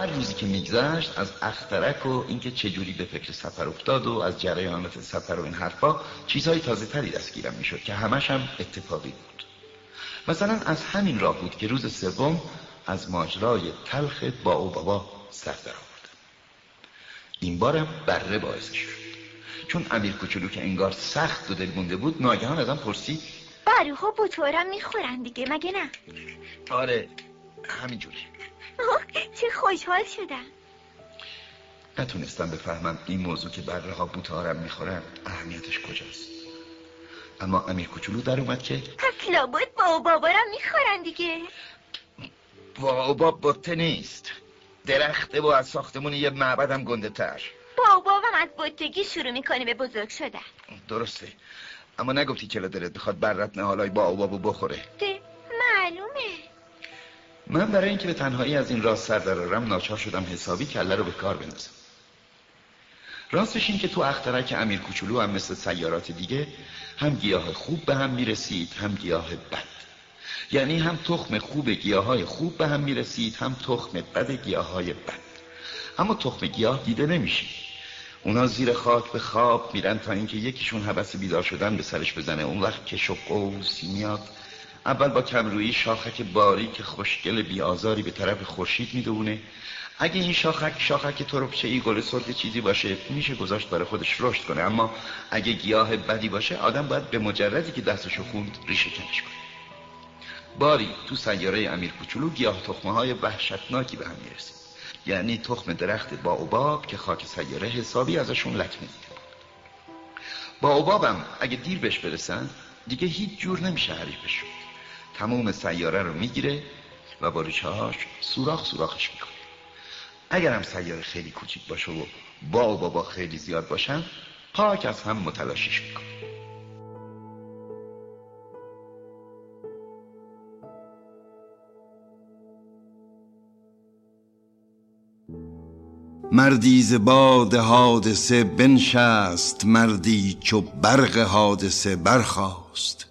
هر روزی که میگذشت از اخترک و اینکه چجوری به فکر سفر افتاد و از جریانات سفر و این حرفا چیزهای تازه تری دستگیرم می‌شد که همش هم اتفاقی بود. مثلا از همین راه بود که روز سوم از ماجرای تلخ با او بابا سر در آوردم این بارم بره باعث شد. چون امیر کوچولو که انگار سخت و دلمونده بود ناگهان ازم پرسید. باروها بطورم می‌خورن دیگه مگه نه؟ آره همینجوری. چه خوشحال شدم. نتونستم بفهمم این موضوع که بره ها بوتارم می‌خورن اهمیتش کجاست. اما امیر کوچولو در اومد که پس بود با بابارم می‌خورن دیگه. بابا بطه نیست. درخته و از ساختمون یه معبدم گنده تر. بابا از بطگی شروع می‌کنه به بزرگ شدن. درسته. اما نگفتی چرا دلت بخواد برت نهالای با بابو بخوره. ده من برای اینکه به تنهایی از این راست سر درارم ناچار شدم حسابی کله رو به کار بندازم. راستش این که تو اخترک امیر کوچولو هم مثل سیارات دیگه هم گیاه خوب به هم می‌رسید هم گیاه بد. یعنی هم تخم خوب گیاه های خوب به هم می‌رسید هم تخم بد گیاه های بد. اما تخم گیاه دیده نمیشه. اونا زیر خاک به خواب میرن تا اینکه یکیشون حبس بیدار شدن به سرش بزنه. اون وقت که و قوسی میاد. اول با کمرویی شاخک باریک خوشگل بیازاری به طرف خورشید می‌دونه اگه این شاخک شاخک تربچه ای گل سرد چیزی باشه میشه گذاشت برای خودش رشد کنه. اما اگه گیاه بدی باشه آدم باید به مجردی که دستشو خوند ریشه کنش کنه. باری تو سیاره امیر کوچولو گیاه تخمه های وحشتناکی به هم می‌رسید یعنی تخم درخت با اوباب که خاک سیاره حسابی ازشون دیده با اوبابم اگه دیر بهش برسن دیگه هیچ جور نمیشه حریفش تموم سیاره رو می‌گیره و با ریشه سوراخ سوراخش می‌کنه. اگر هم سیاره خیلی کوچیک باشه و با و بابا خیلی زیاد باشن پاک از هم متلاشیش می‌کنه. مردی ز باد حادثه بنشست مردی چو برق حادثه برخاست.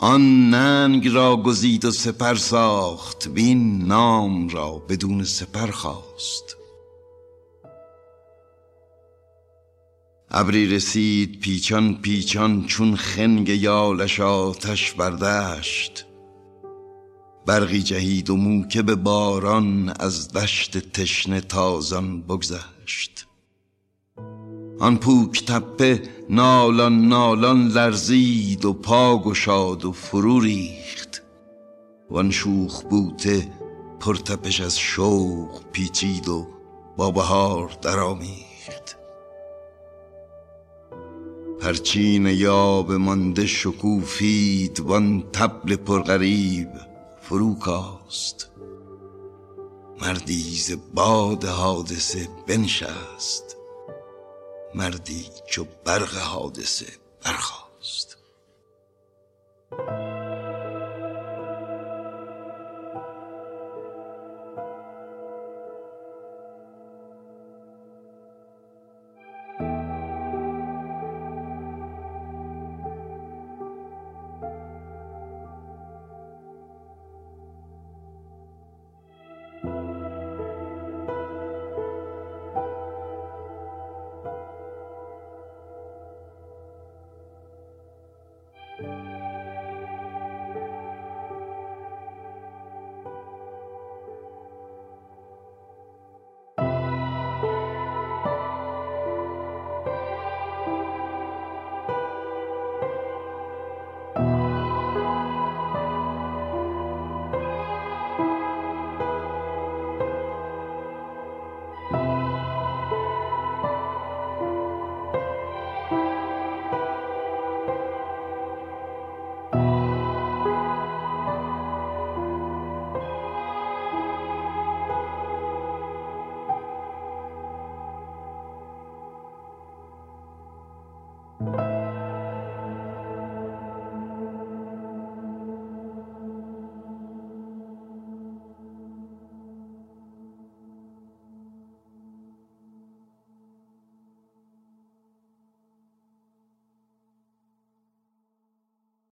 آن ننگ را گزید و سپر ساخت بین نام را بدون سپر خواست. ابری رسید پیچان پیچان چون خنگ یالش آتش بردشت برقی جهید و موکب باران از دشت تشنه تازان بگذشت. آن پوک تپه نالان نالان لرزید و پا گشاد و فرو ریخت. وان شوخ بوته پرتپش از شوق پیچید و با بهار درآمیخت. پرچین یاب مانده شکوفید وان تبل پرغریب فرو کاست. مردی ز باد حادثه بنشست. مردی چو برق حادثه برخاست.